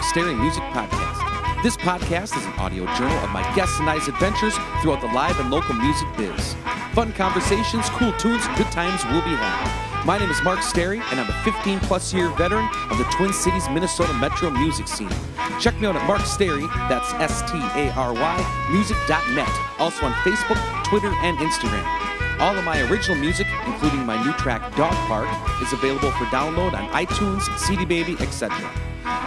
Mark Stary Music Podcast. This podcast is an audio journal of my guests and I's adventures throughout the live and local music biz. Fun conversations, cool tunes, good times will be had. My name is Mark Stary, and I'm a 15 plus year veteran of the Twin Cities, Minnesota metro music scene. Check me out at Mark Stary, that's S T A R Y, music.net, also on Facebook, Twitter, and Instagram. All of my original music, including my new track Dog Park, is available for download on iTunes, CD Baby, etc.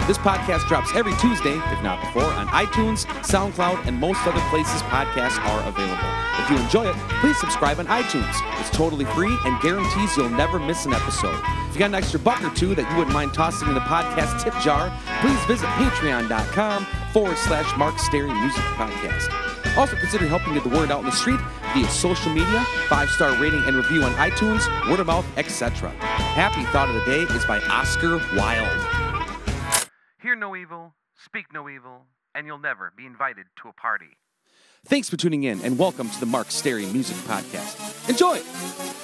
This podcast drops every Tuesday, if not before, on iTunes, SoundCloud, and most other places podcasts are available. If you enjoy it, please subscribe on iTunes. It's totally free and guarantees you'll never miss an episode. If you got an extra buck or two that you wouldn't mind tossing in the podcast tip jar, please visit patreon.com forward slash Mark Stary Music Podcast. Also, consider helping get the word out in the street via social media, five star rating and review on iTunes, word of mouth, etc. Happy Thought of the Day is by Oscar Wilde. Speak no evil, and you'll never be invited to a party. Thanks for tuning in and welcome to the Mark Stary Music Podcast. Enjoy!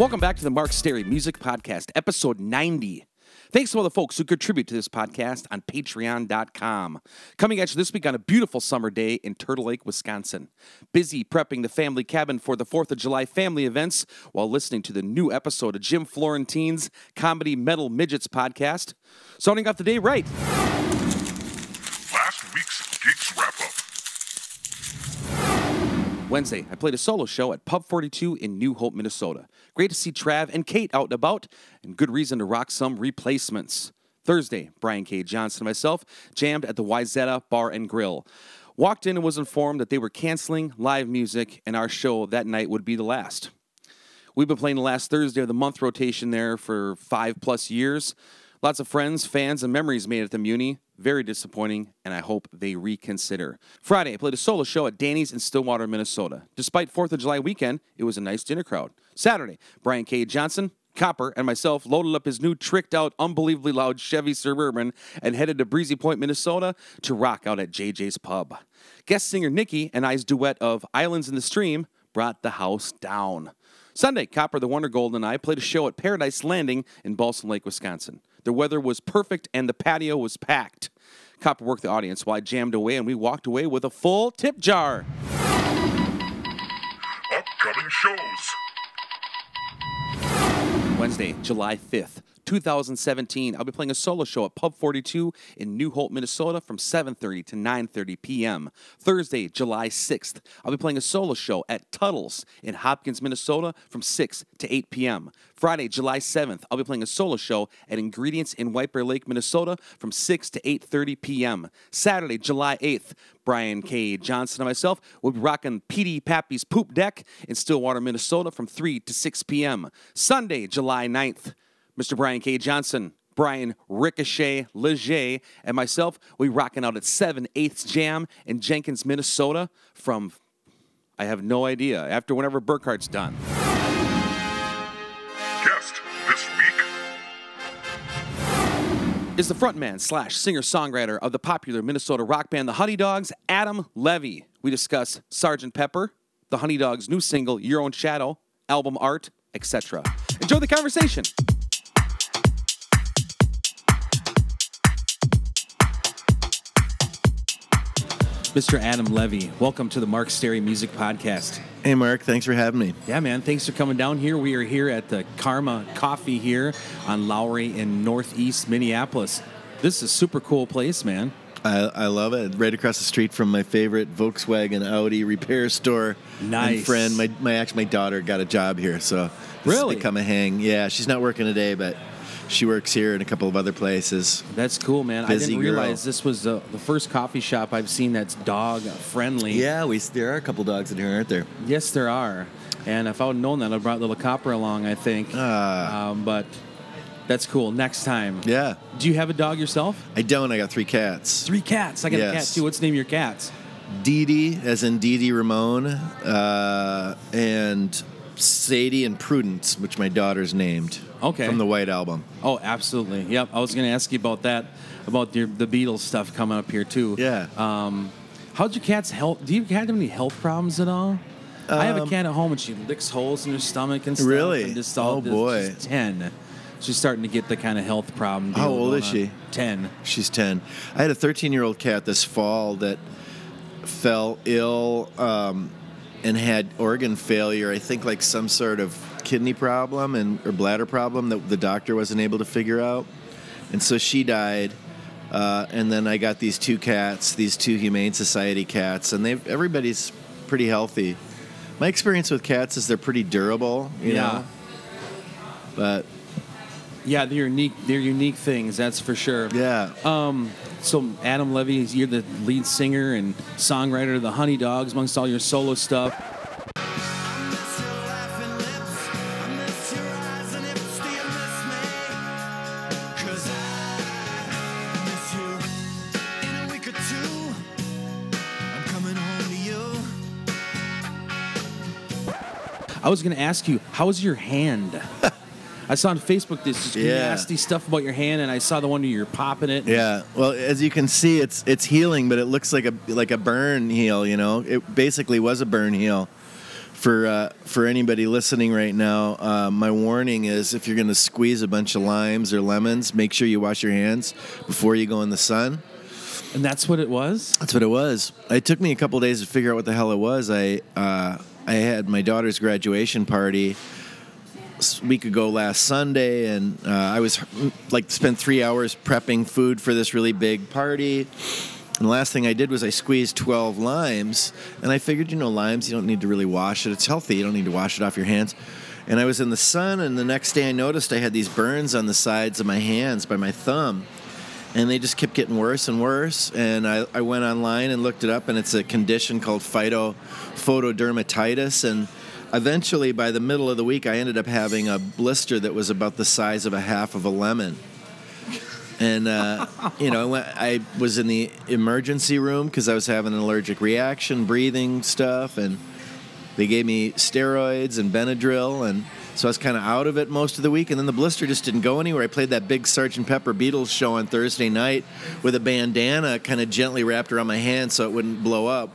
Welcome back to the Mark Stary Music Podcast, episode 90. Thanks to all the folks who contribute to this podcast on patreon.com. Coming at you this week on a beautiful summer day in Turtle Lake, Wisconsin. Busy prepping the family cabin for the 4th of July family events while listening to the new episode of Jim Florentine's Comedy Metal Midgets podcast. Starting off the day right. Last week's Wednesday, I played a solo show at Pub 42 in New Hope, Minnesota. Great to see Trav and Kate out and about, and good reason to rock some replacements. Thursday, Brian K. Johnson and myself jammed at the Wayzata Bar and Grill. Walked in and was informed that they were canceling live music, and our show that night would be the last. We've been playing the last Thursday of the month rotation there for five plus years. Lots of friends, fans, and memories made at the Muni. Very disappointing, and I hope they reconsider. Friday, I played a solo show at Danny's in Stillwater, Minnesota. Despite 4th of July weekend, it was a nice dinner crowd. Saturday, Brian K. Johnson, Copper, and myself loaded up his new tricked out, unbelievably loud Chevy Suburban and headed to Breezy Point, Minnesota to rock out at JJ's Pub. Guest singer Nikki and I's duet of Islands in the Stream brought the house down. Sunday, Copper the Wonder Gold and I played a show at Paradise Landing in Balsam Lake, Wisconsin. The weather was perfect and the patio was packed. Copper worked the audience while I jammed away and we walked away with a full tip jar. Upcoming shows. Wednesday, July 5th, 2017. I'll be playing a solo show at Pub 42 in New Hope, Minnesota from 7:30 to 9:30 p.m. Thursday, July 6th. I'll be playing a solo show at Tuttle's in Hopkins, Minnesota from 6 to 8 p.m. Friday, July 7th, I'll be playing a solo show at Ingredients in White Bear Lake, Minnesota from 6 to 8:30 p.m. Saturday, July 8th, Brian K. Johnson and myself will be rocking PD Pappy's Poop Deck in Stillwater, Minnesota from 3 to 6 p.m. Sunday, July 9th, Mr. Brian K. Johnson, Brian Ricochet Leger, and myself, we rocking out at 7 8th Jam in Jenkins, Minnesota from, I have no idea, after whenever Burkhart's done. Guest this week. is the frontman slash singer songwriter of the popular Minnesota rock band The Honey Dogs, Adam Levy. We discuss Sgt. Pepper, The Honey Dogs' new single, Your Own Shadow, album art, etc. Enjoy the conversation. Mr. Adam Levy, welcome to the Mark Stary Music Podcast. Hey, Mark. Thanks for having me. Yeah, man. Thanks for coming down here. We are here at the Karma Coffee here on Lowry in Northeast Minneapolis. This is a super cool place, man. I, I love it. Right across the street from my favorite Volkswagen Audi repair store. Nice. And friend, my, my actually my daughter got a job here, so this Really? has become a hang. Yeah, she's not working today, but she works here and a couple of other places. That's cool, man. I didn't girl. realize this was uh, the first coffee shop I've seen that's dog friendly. Yeah, we there are a couple dogs in here, aren't there? Yes, there are. And if I would have known that, I'd brought little Copper along, I think. Ah. Um, but that's cool. Next time. Yeah. Do you have a dog yourself? I don't. I got three cats. Three cats. I got a cat Yes. too. What's the name of your cats? Dee Dee, as in Dee Dee Ramone, uh, and Sadie and Prudence, which my daughter's named. Okay. From the White Album. Oh, absolutely. Yep. I was going to ask you about that, about your, the Beatles stuff coming up here too. Yeah. Um, how'd your cat's health? Do you have any health problems at all? I have a Um, cat at home and she licks holes in her stomach and stuff. Really? And just all Oh, boy. She's ten. She's starting to get the kind of health problem. How old is she? Ten. She's 10. I had a 13 year old cat this fall that fell ill um, and had organ failure. I think like some sort of kidney problem and or bladder problem that the doctor wasn't able to figure out. And so she died. Uh, and then I got these two cats, these two Humane Society cats, and they everybody's pretty healthy. My experience with cats is they're pretty durable, you Yeah. know. But Yeah, they're unique. They're unique things. That's for sure. yeah, Um, so Adam Levy, you're the lead singer and songwriter of the Honey Dogs, amongst all your solo stuff. Was going to ask you, how's your hand? I saw on Facebook this Yeah. nasty stuff about your hand, and I saw the one where you're popping it. Yeah, well, as you can see, it's it's healing, but it looks like a like a burn heal. You know, it basically was a burn heal. For uh, for anybody listening right now, uh, my warning is if you're going to squeeze a bunch of limes or lemons, make sure you wash your hands before you go in the sun. And that's what it was? That's what it was. It took me a couple days to figure out what the hell it was. I uh, I had my daughter's graduation party a week ago last Sunday, and uh, I was like spent three hours prepping food for this really big party. And the last thing I did was I squeezed 12 limes, and I figured, you know, limes you don't need to really wash it. It's healthy. You don't need to wash it off your hands. And I was in the sun, and the next day I noticed I had these burns on the sides of my hands by my thumb and they just kept getting worse and worse. And I, I went online and looked it up, and it's a condition called phytophotodermatitis. And eventually, by the middle of the week, I ended up having a blister that was about the size of a half of a lemon. And uh, you know, I went- I was in the emergency room because I was having an allergic reaction, breathing stuff, and they gave me steroids and Benadryl, and so I was kind of out of it most of the week. And then the blister just didn't go anywhere. I played that big sergeant Pepper Beatles show on Thursday night with a bandana kind of gently wrapped around my hand so it wouldn't blow up.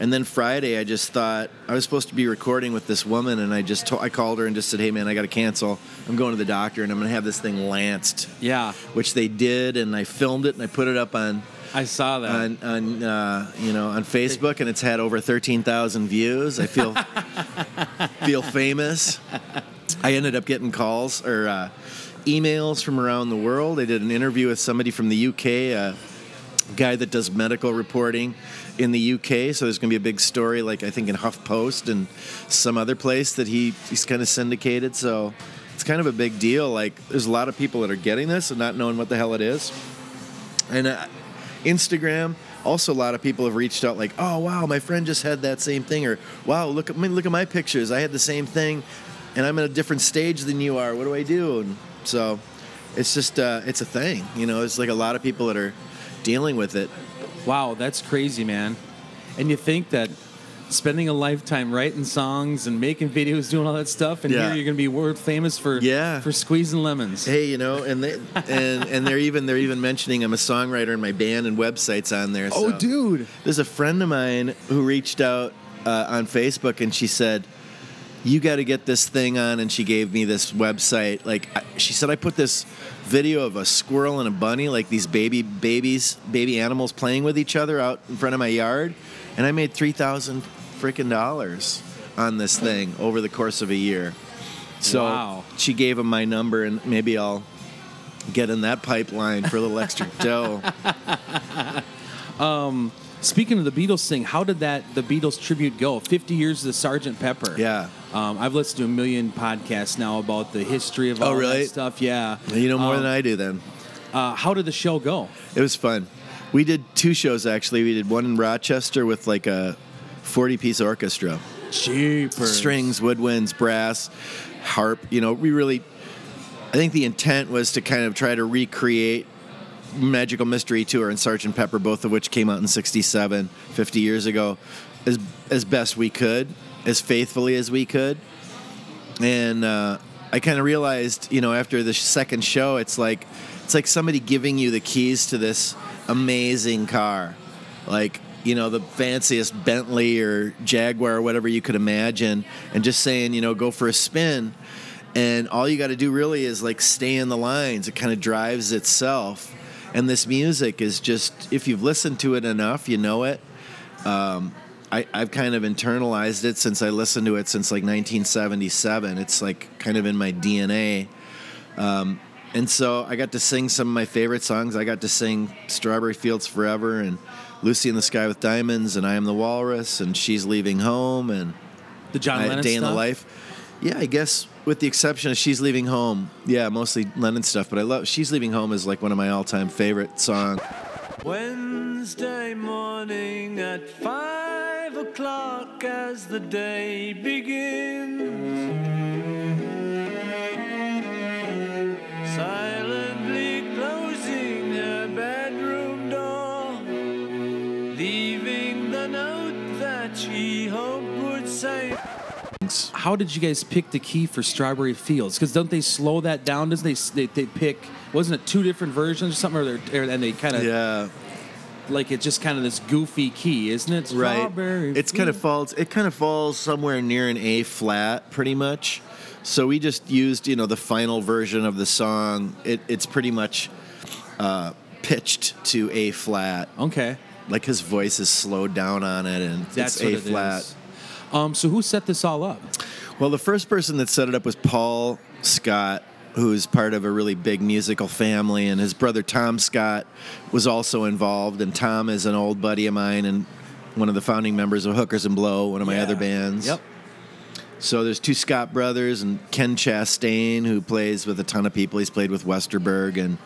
And then Friday, I just thought I was supposed to be recording with this woman, and I just I called her and just said, "Hey, man, I got to cancel. I'm going to the doctor, and I'm going to have this thing lanced." Yeah, Which they did, and I filmed it and I put it up on I saw that. on, on uh, you know on Facebook, and it's had over thirteen thousand views. I feel feel famous. I ended up getting calls or uh, emails from around the world. I did an interview with somebody from the UK, a guy that does medical reporting in the UK. So there's going to be a big story, like I think in HuffPost and some other place that he he's kind of syndicated. So it's kind of a big deal. Like there's a lot of people that are getting this and not knowing what the hell it is. And uh, Instagram, also a lot of people have reached out like, "Oh wow, my friend just had that same thing," or "Wow, look at me, look at my pictures. I had the same thing, and I'm at a different stage than you are. What do I do?" And so, it's just uh, it's a thing, you know. It's like a lot of people that are dealing with it. wow, that's crazy, man. And you think that spending a lifetime writing songs and making videos, doing all that stuff, and Yeah. here you're going to be world famous for Yeah. for squeezing lemons. Hey, you know, and they and and they're even they're even mentioning I'm a songwriter in my band and websites on there. oh, dude. There's a friend of mine who reached out uh, on Facebook and she said, "You got to get this thing on." And she gave me this website. Like I- she said, I put this video of a squirrel and a bunny, like these baby babies, baby animals playing with each other out in front of my yard, and I made three thousand freaking dollars on this thing over the course of a year. So Wow. she gave him my number, and maybe I'll get in that pipeline for a little extra dough. Um, speaking of the Beatles thing, how did that the Beatles tribute go? 50 years of the Sergeant Pepper. Yeah. Um, I've listened to a million podcasts now about the history of Oh, all really? that stuff. Yeah. You know more Um, than I do, then. Uh, how did the show go? It was fun. We did two shows actually. We did one in Rochester with like a 40 piece orchestra Jeepers. strings, woodwinds, brass, harp. You know, we really, I think the intent was to kind of try to recreate Magical Mystery Tour and Sergeant Pepper, both of which came out in 67, 50 years ago, as, as best we could, as faithfully as we could. And uh, I kind of realized, you know, after the second show, it's like, it's like somebody giving you the keys to this amazing car. Like, you know, the fanciest Bentley or Jaguar or whatever you could imagine, and just saying, you know, go for a spin. And all you got to do really is like stay in the lines. It kind of drives itself. And this music is just, if you've listened to it enough, you know it. Um, I, I've kind of internalized it since I listened to it since like 1977. It's like kind of in my DNA. Um, and so I got to sing some of my favorite songs. I got to sing Strawberry Fields Forever and Lucy in the Sky with Diamonds and I Am the Walrus and She's Leaving Home and The John I- Lennon Day in the? Life. Yeah, I guess with the exception of She's Leaving Home. Yeah, mostly Lennon stuff, but I love She's Leaving Home is like one of my all-time favorite songs. Wednesday morning at five o'clock as the day begins. Silently closing her bedroom door, leaving the note that she hoped would say. How did you guys pick the key for Strawberry Fields? Because don't they slow that down? Doesn't they, they they pick? Wasn't it two different versions or something? Or or- and they kind of Yeah, like it's just kind of this goofy key, isn't it? right. Strawberry It's kind of falls. It kind of falls somewhere near an A flat, pretty much. So we just used, you know, the final version of the song. It, it's pretty much uh, pitched to A flat. okay. Like his voice is slowed down on it, and That's it's A it flat. is. Um, so who set this all up? Well, the first person that set it up was Paul Scott, who's part of a really big musical family, and his brother Tom Scott was also involved. And Tom is an old buddy of mine and one of the founding members of Hookers and Blow, one of my Yeah. other bands. Yep. So there's two Scott brothers and Ken Chastain, who plays with a ton of people. He's played with Westerberg and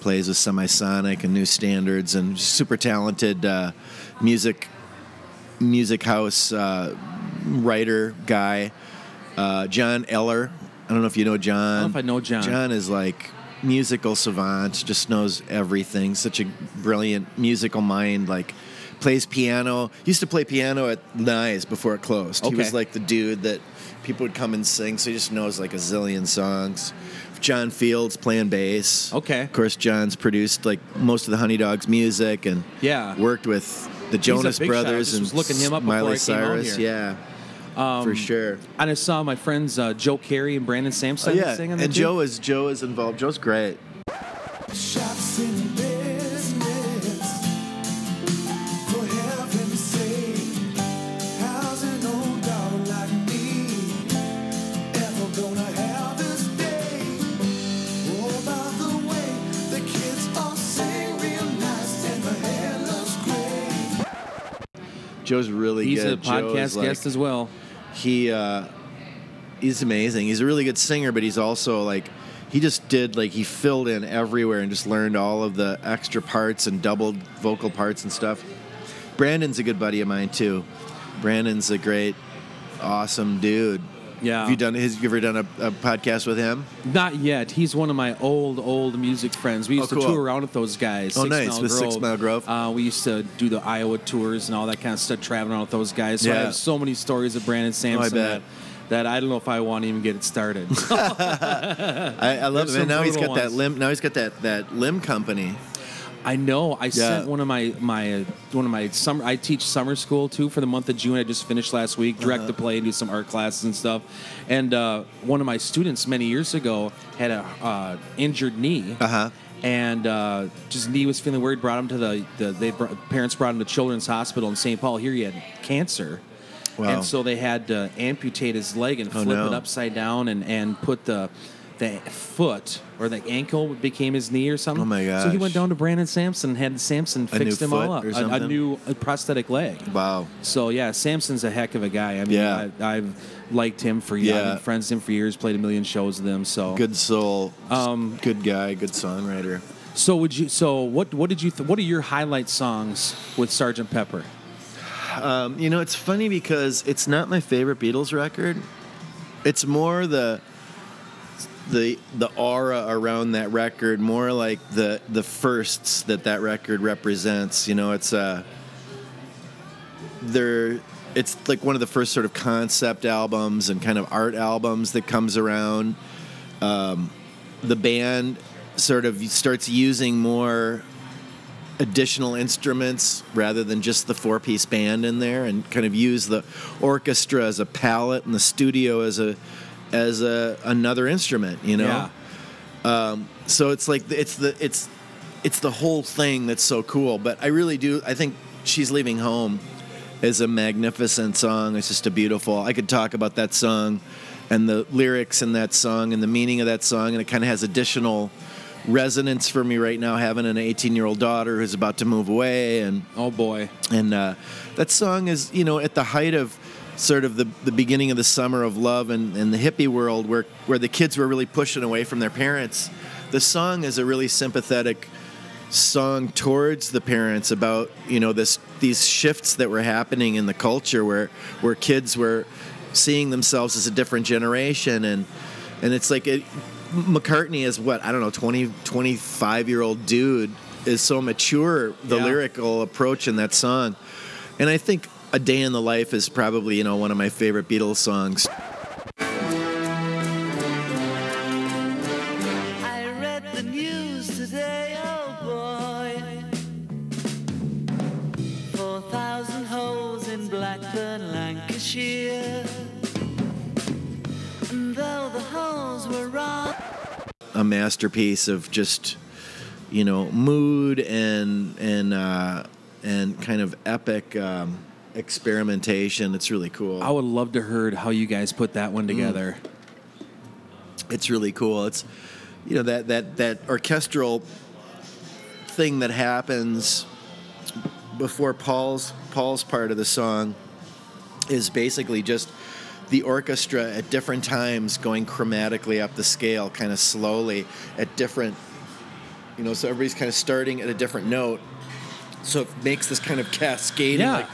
plays with Semisonic and New Standards, and super talented uh, music music house uh, writer guy. Uh, John Eller. I don't know if you know John. I don't know if I know John. John is like musical savant, just knows everything. Such a brilliant musical mind. Like plays piano. Used to play piano at Nyes before it closed. He was like the dude that people would come and sing. So he just knows like a zillion songs. John Fields playing bass. Okay. Of course, John's produced like most of the Honey Dogs music and Yeah. worked with the Jonas big shot. I Brothers and looking him up Miley I came out Cyrus. here. Yeah, for sure. And I saw my friends uh, Joe Carey and Brandon Oh, Sampson yeah, singing. and too. Joe is Joe is involved. Joe's great. Shots in business. For heaven's sake, how's an old dog like me ever gonna have this day? Oh, by the way, the kids all sing real nice and the hair looks great. Joe's really He's good. a podcast like- guest as well. He uh, he's amazing. He's a really good singer, but he's also like he just did like he filled in everywhere and just learned all of the extra parts and doubled vocal parts and stuff. Brandon's a good buddy of mine too. Brandon's a great, awesome dude. Yeah. Have you done? Has you ever done a, a podcast with him? Not yet. He's one of my old, old music friends. We used Oh, to tour around with those guys. Oh, Six nice. Mile With Grove. Six Mile Grove. Uh, we used to do the Iowa tours and all that kind of stuff, traveling around with those guys. So I Yeah. Oh, have so many stories of Brandon Sampson bet. that, that I don't know if I want to even get it started. I, I love There's him. And now he's got that limb. Now he's got that that limb company. I know. I sent one of my my uh, one of my summer. I teach summer school too for the month of June. I just finished last week. Direct Uh-huh. to play and do some art classes and stuff. And uh, one of my students many years ago had a uh, injured knee. Uh-huh. And uh, just knee was feeling weird. Brought him to the, the they parents brought him to Children's Hospital in St. Paul. Here he had cancer. Wow. And so they had to amputate his leg and Oh, flip no. it upside down and, and put the the foot or the ankle became his knee or something. Oh, my god! So he went down to Brandon Sampson, and had Sampson A fixed him all up, a, a new prosthetic leg. Wow. So yeah, Sampson's a heck of a guy. I mean, Yeah. I, I've liked him for years. Yeah. I've been friends with him for years. Played a million shows with him. So Good soul. Um, good guy. Good songwriter. So would you? So what? What did you? Th- what are your highlight songs with Sergeant Pepper? Um, you know, it's funny because it's not my favorite Beatles record. It's more the the the aura around that record, more like the the firsts that that record represents. You know, it's uh, there. It's like one of the first sort of concept albums and kind of art albums that comes around. Um, the band sort of starts using more additional instruments rather than just the four piece band in there and kind of use the orchestra as a palette and the studio as a as a another instrument you know? Um, so it's like it's the it's it's the whole thing that's so cool. But i really do i think she's leaving home is a magnificent song. It's just a beautiful i could talk about that song and the lyrics in that song and the meaning of that song and it kind of has additional resonance for me right now having an 18 year old daughter who's about to move away and Oh boy. and uh, that song is you know at the height of sort of the, the beginning of the summer of love and, and the hippie world where, where the kids were really pushing away from their parents. The song is a really sympathetic song towards the parents about you know this these shifts that were happening in the culture where where kids were seeing themselves as a different generation. And and it's like it, McCartney is what I don't know 20 25 year old dude is so mature the Yeah. lyrical approach in that song. And I think a day in the life is probably you know one of my favorite Beatles songs I read the news today, oh boy. Four thousand holes in Blackburn, Lancashire. And though the holes were wrong. a masterpiece of just you know mood and and uh, and kind of epic um, experimentation. It's really cool. I would love to heard how you guys put that Mm. one together. It's really cool. It's you know that that that orchestral thing that happens before Paul's Paul's part of the song is basically just the orchestra at different times going chromatically up the scale kind of slowly at different you know so everybody's kind of starting at a different note so it makes this kind of cascading Yeah. like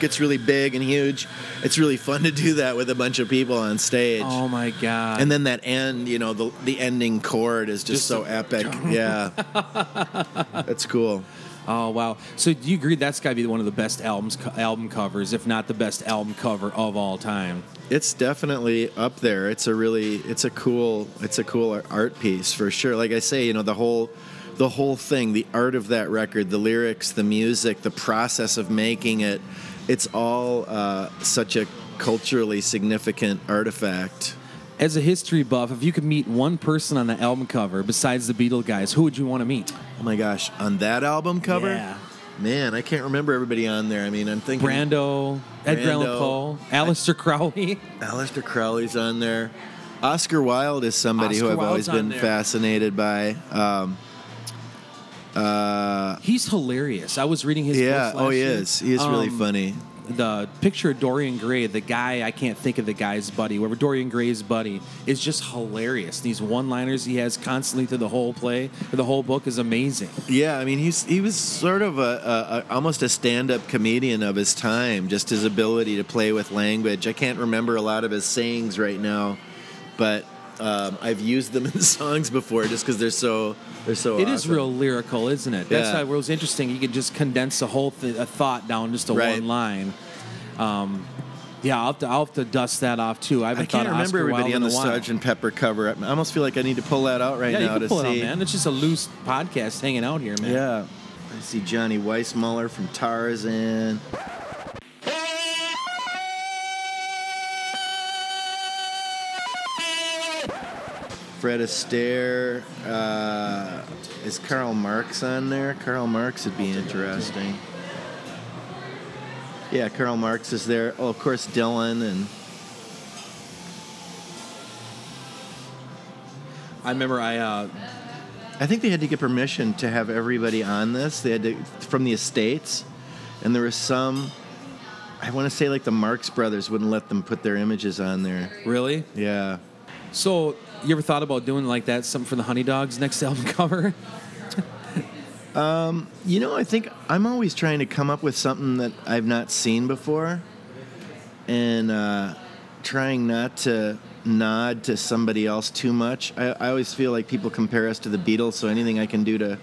gets really big and huge it's really fun to do that with a bunch of people on stage Oh my god. and then that end you know the the ending chord is just, Just so a- epic yeah that's cool Oh wow! So do you agree that's got to be one of the best albums, album covers, if not the best album cover of all time? It's definitely up there. It's a really, it's a cool, it's a cool art piece for sure. Like I say, you know, the whole, the whole thing, the art of that record, the lyrics, the music, the process of making it, it's all uh, such a culturally significant artifact. As a history buff, if you could meet one person on the album cover besides the Beatle guys, who would you want to meet? Oh my gosh, on that album cover, Yeah. man, I can't remember everybody on there. I mean, I'm thinking Brando, Edgar Allan. Poe, Aleister Crowley. Aleister Crowley's on there. Oscar Wilde is somebody who I've Wilde's always been fascinated by. Um, uh, He's hilarious. I was reading his yeah, last oh, he year. is. He is really Um, funny. The picture of Dorian Gray, the guy I can't think of the guy's buddy, whoever Dorian Gray's buddy, is just hilarious. These one-liners he has constantly through the whole play, or the whole book, is amazing. Yeah, I mean, he's he was sort of a, a, a almost a stand-up comedian of his time. Just his ability to play with language. I can't remember a lot of his sayings right now, but um, I've used them in songs before just because they're so they're so. It is awesome. real lyrical, isn't it? That's Yeah. why it was interesting. You could just condense a whole th- a thought down just to Right. one line. Um, yeah, I'll have, to, I'll have to dust that off too. I, I can't remember everybody on the. Sergeant Pepper cover. I almost feel like I need to pull that out right Yeah, you now can to pull it see. out, man. It's just a loose podcast hanging out here, man. Yeah, I see Johnny Weissmuller from Tarzan. Fred Astaire. Uh, is Karl Marx on there? Karl Marx would be interesting. Yeah, Karl Marx is there. Oh, of course, Dylan and I remember I uh, I think they had to get permission to have everybody on this. They had to from the estates, and there was some. I want to say like the Marx Brothers wouldn't let them put their images on there. really. Yeah. So you ever thought about doing like that, something for the Honey Dogs next album cover? You know, I think I'm always trying to come up with something that I've not seen before, and uh, trying not to nod to somebody else too much. I, I always feel like people compare us to the Beatles, so anything I can do to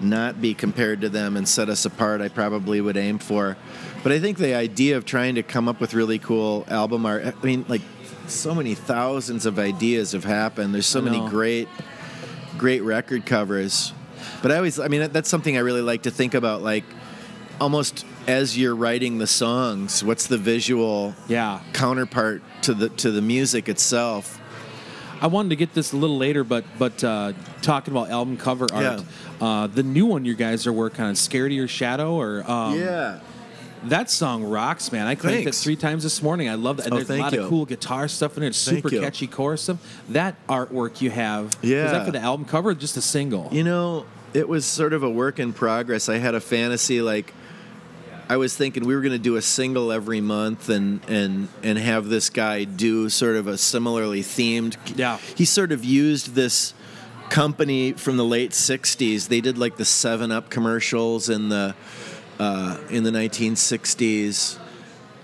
not be compared to them and set us apart, I probably would aim for. But I think the idea of trying to come up with really cool album art, I mean, like, so many thousands of ideas have happened. There's so many great, great record covers. But I always, I mean, that's something I really like to think about, like, almost as you're writing the songs, what's the visual Yeah. counterpart to the to the music itself? I wanted to get this a little later, but but uh, talking about album cover art, Yeah. uh, the new one you guys are working on, "Scared of Your Shadow," or um, yeah, that song rocks, man. I played it Thanks. three times this morning. I love that. Oh, and Oh, there's a thank lot you. of cool guitar stuff in it. It's Thank super you. catchy chorus stuff. That artwork you have. Yeah. Is that for the album cover or just a single? You know, it was sort of a work in progress. I had a fantasy like I was thinking we were going to do a single every month and and and have this guy do sort of a similarly themed. Yeah. He sort of used this company from the late 60s. They did like the 7 Up commercials and the uh, in the 1960s.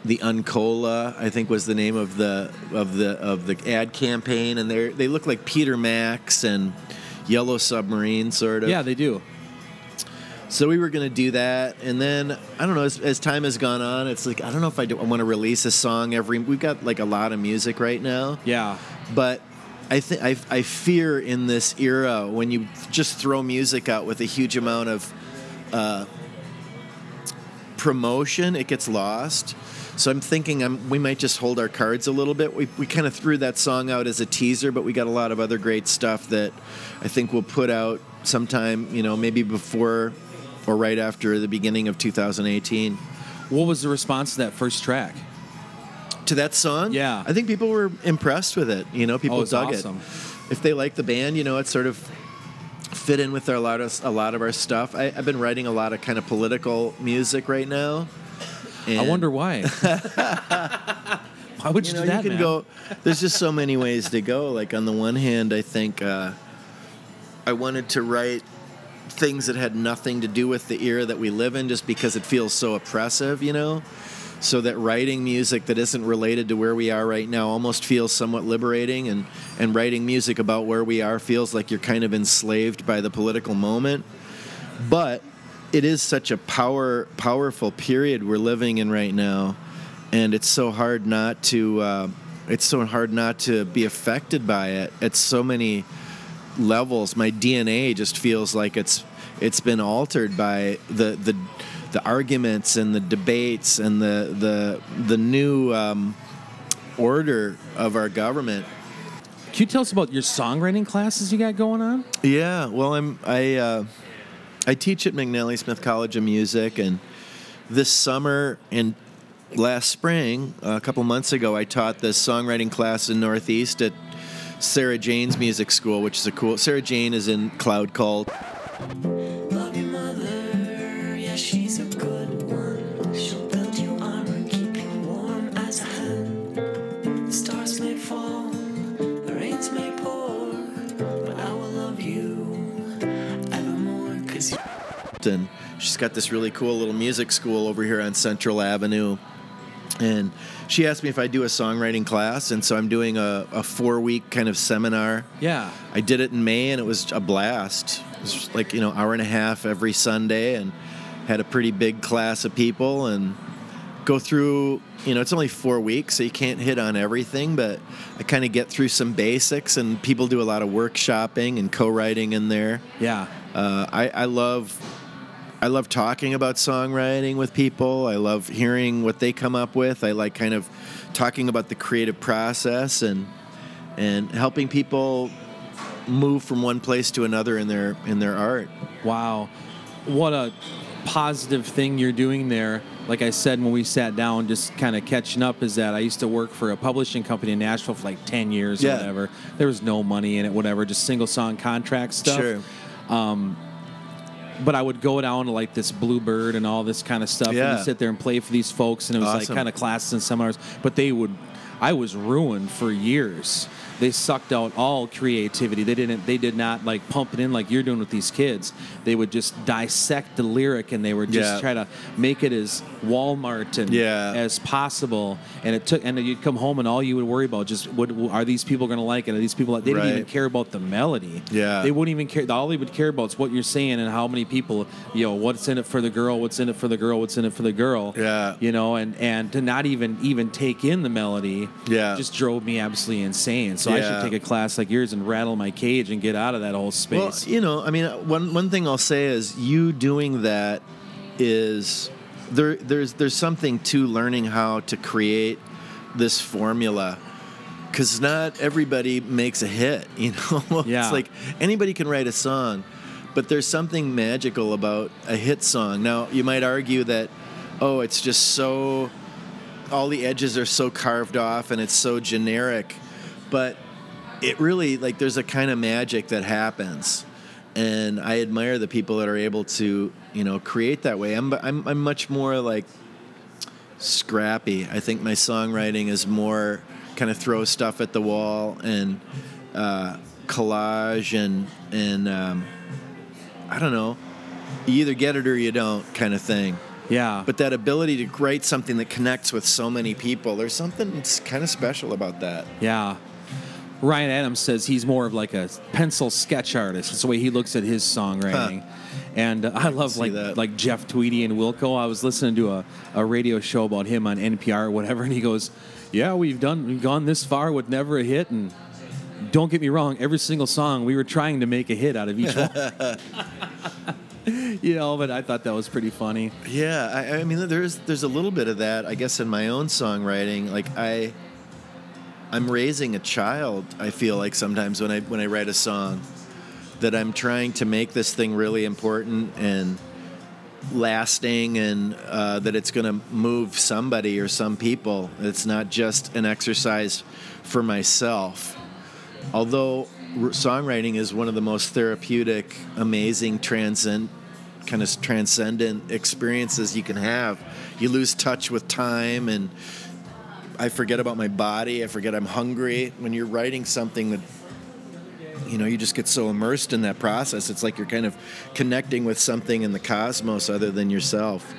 The Uncola, I think, was the name of the of the of the ad campaign, and they they look like Peter Max and Yellow Submarine, sort of. yeah, they do. So we were going to do that, and then I don't know. As, as time has gone on, it's like I don't know if I, do, I want to release a song every. We've got like a lot of music right now, Yeah, but I think I, I fear in this era when you just throw music out with a huge amount of uh, promotion, it gets lost. So I'm thinking I'm, we might just hold our cards a little bit. We, we kind of threw that song out as a teaser, but we got a lot of other great stuff that I think we'll put out sometime, you know, maybe before or right after the beginning of 2018. what was the response to that first track? To that song? Yeah. I think people were impressed with it. You know, people Oh, dug awesome. it. If they like the band, you know, it's sort of fit in with our, a, lot of, a lot of our stuff. I, I've been writing a lot of kind of political music right now. I wonder why. why would you, you know, do that, you can man? go. There's just so many ways to go. Like on the one hand, I think uh, I wanted to write things that had nothing to do with the era that we live in, just because it feels so oppressive, you know. So that writing music that isn't related to where we are right now almost feels somewhat liberating, and and writing music about where we are feels like you're kind of enslaved by the political moment. But it is such a power powerful period we're living in right now and it's so hard not to uh, it's so hard not to be affected by it at so many levels my dna just feels like it's it's been altered by the the the arguments and the debates and the the the new um, order of our government Can you tell us about your songwriting classes you got going on? Yeah, well, I'm I uh, I teach at McNally Smith College of Music, and this summer and last spring, a couple months ago, I taught this songwriting class in Northeast at Sarah Jane's Music School, which is a cool. Sarah Jane is in Cloud Cult. And she's got this really cool little music school over here on Central Avenue. And she asked me if I'd do a songwriting class, and so I'm doing a, a four week kind of seminar. Yeah. I did it in May, and it was a blast. It was like you know hour and a half every Sunday, and had a pretty big class of people, and go through. You know, it's only four weeks, so you can't hit on everything, but I kind of get through some basics, and people do a lot of workshopping and co-writing in there. Yeah. Uh, I, I love I love talking about songwriting with people. I love hearing what they come up with. I like kind of talking about the creative process and and helping people move from one place to another in their in their art. Wow. What a positive thing you're doing there. Like I said when we sat down, just kind of catching up, is that I used to work for a publishing company in Nashville for like 10 years Yeah. or whatever. There was no money in it, whatever, just single song contract stuff. Sure. Um, But I would go down to like this Bluebird and all this kind of stuff and Yeah. you sit there and play for these folks. And it was like kind of classes and seminars. But they would I was ruined for years. They sucked out all creativity. They didn't. They did not like pump it in like you're doing with these kids. They would just dissect the lyric and they would just Yeah. try to make it as Walmart and Yeah. as possible. And it took. And you'd come home and all you would worry about just what are these people going to like it? Are these people? They didn't Right. even care about the melody. Yeah. They wouldn't even care. All they would care about is what you're saying and how many people. You know what's in it for the girl. What's in it for the girl. What's in it for the girl. Yeah. You know, and and to not even even take in the melody. Yeah. Just drove me absolutely insane. So I should take a class like yours and rattle my cage and get out of that whole space. Well, you know, I mean, uh, one one thing I'll say is you doing that is there. There's there's something to learning how to create this formula. Because not everybody makes a hit, you know. Yeah. it's like anybody can write a song, but there's something magical about a hit song. Now you might argue that, oh, it's just so, all the edges are so carved off and it's so generic, but it really like there's a kind of magic that happens. And i admire the people that are able to you know create that way. I'm i'm, I'm much more like scrappy. I think my songwriting is more kind of throw stuff at the wall and uh, collage and and um, i don't know. You either get it or you don't kind of thing yeah. but that ability to write something that connects with so many people there's something kind of special about that Yeah. Ryan Adams says he's more of like a pencil sketch artist. It's the way he looks at his songwriting. And uh, I love like that. like Jeff Tweedy and Wilco. I was listening to a, a radio show about him on NPR or whatever, and he goes, "Yeah, we've done we've gone this far with never a hit, and don't get me wrong, every single song we were trying to make a hit out of each one." you know, but I thought that was pretty funny. Yeah, I, I mean, there's there's a little bit of that, I guess, in my own songwriting. Like I, I'm raising a child. I feel like sometimes when I when I write a song, that I'm trying to make this thing really important and lasting, and uh, that it's going to move somebody or some people. It's not just an exercise for myself. Although songwriting is one of the most therapeutic, amazing, transcend kind of transcendent experiences you can have. You lose touch with time and I forget about my body. I forget I'm hungry. When you're writing something that you know, you just get so immersed in that process. It's like you're kind of connecting with something in the cosmos other than yourself.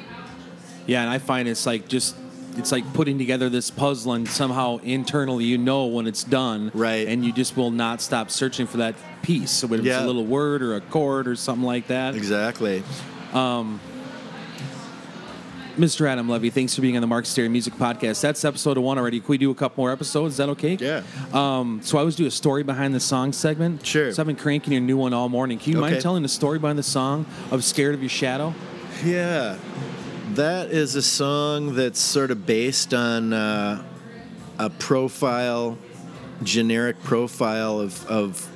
Yeah, and I find it's like just it's like putting together this puzzle and somehow internally you know when it's done. Right. And you just will not stop searching for that piece. So whether it's a little word or a chord or something like that. Exactly. Mr. Adam Levy, thanks for being on the Mark Stary Music Podcast. That's episode one already. Can we do a couple more episodes? Is that okay? Yeah. Um, so I always do a story behind the song segment. Sure. So I've been cranking your new one all morning. Can you mind telling the story behind the song of Scared of Your Shadow? Yeah, that is a song that's sort of based on uh, a profile, generic profile of, of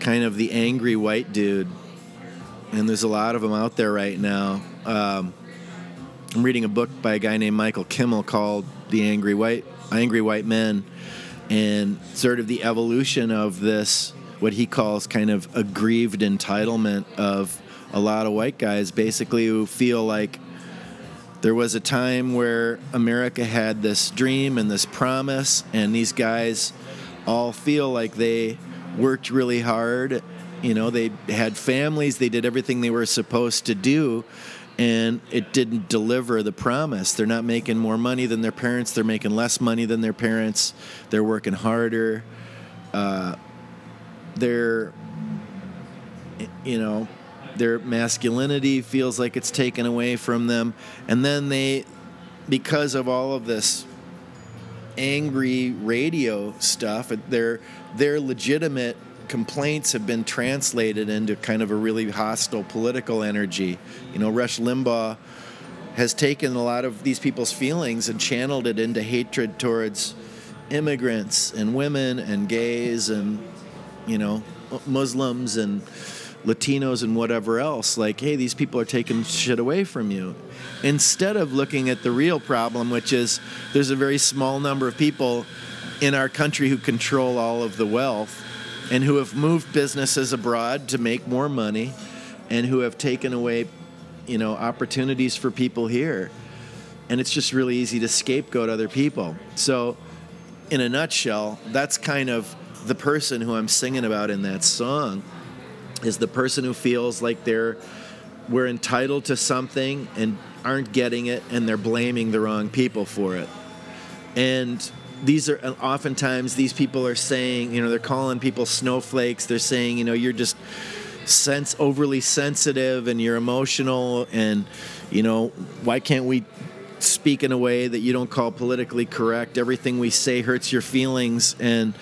kind of the angry white dude. And there's a lot of them out there right now. Um, I'm reading a book by a guy named Michael Kimmel called "The Angry White Angry White Men," and sort of the evolution of this, what he calls kind of aggrieved entitlement of a lot of white guys, basically who feel like there was a time where America had this dream and this promise, and these guys all feel like they worked really hard. You know, they had families, they did everything they were supposed to do, and it didn't deliver the promise. They're not making more money than their parents, they're making less money than their parents, they're working harder. Uh, they're, you know, their masculinity feels like it's taken away from them. And then they, because of all of this angry radio stuff, their, their legitimate complaints have been translated into kind of a really hostile political energy. You know, Rush Limbaugh has taken a lot of these people's feelings and channeled it into hatred towards immigrants and women and gays and you know Muslims and Latinos and whatever else. Like, hey, these people are taking shit away from you. Instead of looking at the real problem, which is there's a very small number of people in our country who control all of the wealth and who have moved businesses abroad to make more money and who have taken away, you know, opportunities for people here. And it's just really easy to scapegoat other people. So in a nutshell, that's kind of the person who I'm singing about in that song is the person who feels like they're we're entitled to something and aren't getting it and they're blaming the wrong people for it. And these are oftentimes these people are saying, you know, they're calling people snowflakes. They're saying, you know, you're just sense overly sensitive and you're emotional and you know, why can't we speak in a way that you don't call politically correct. Everything we say hurts your feelings. And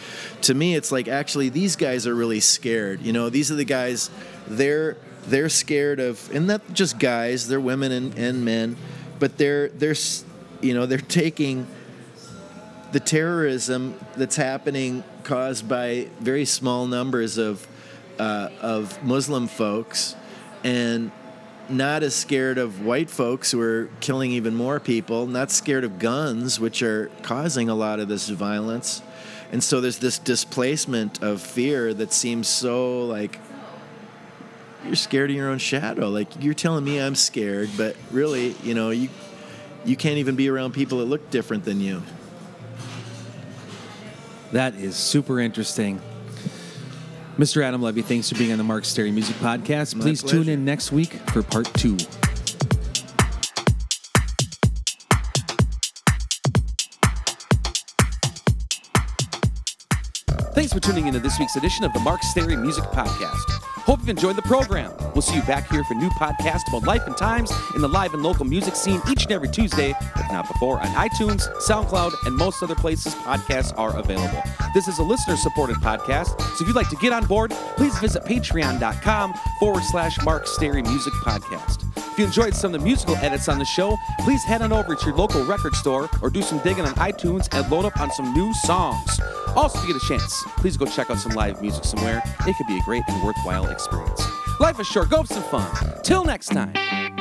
to me, it's like actually these guys are really scared. You know, these are the guys. They're they're scared of, and not just guys. They're women and, and men, but they're they're you know they're taking the terrorism that's happening caused by very small numbers of uh, of Muslim folks and not as scared of white folks who are killing even more people, not scared of guns, which are causing a lot of this violence. And so there's this displacement of fear that seems so like you're scared of your own shadow. Like you're telling me I'm scared, but really, you know, you you can't even be around people that look different than you. That is super interesting. Mr. Adam Levy, thanks for being on the Mark Stary Music Podcast. My Please tune in next week for part two. Thanks for tuning into this week's edition of the Mark Stary Music Podcast. Hope you've enjoyed the program. We'll see you back here for new podcasts about life and times in the live and local music scene each and every Tuesday, if not before, on iTunes, SoundCloud, and most other places podcasts are available. This is a listener-supported podcast, so if you'd like to get on board, please visit patreon.com forward slash Mark Stary Music Podcast. If you enjoyed some of the musical edits on the show, please head on over to your local record store or do some digging on iTunes and load up on some new songs. Also, if you get a chance, please go check out some live music somewhere. It could be a great and worthwhile experience. Life is short, go have some fun. Till next time.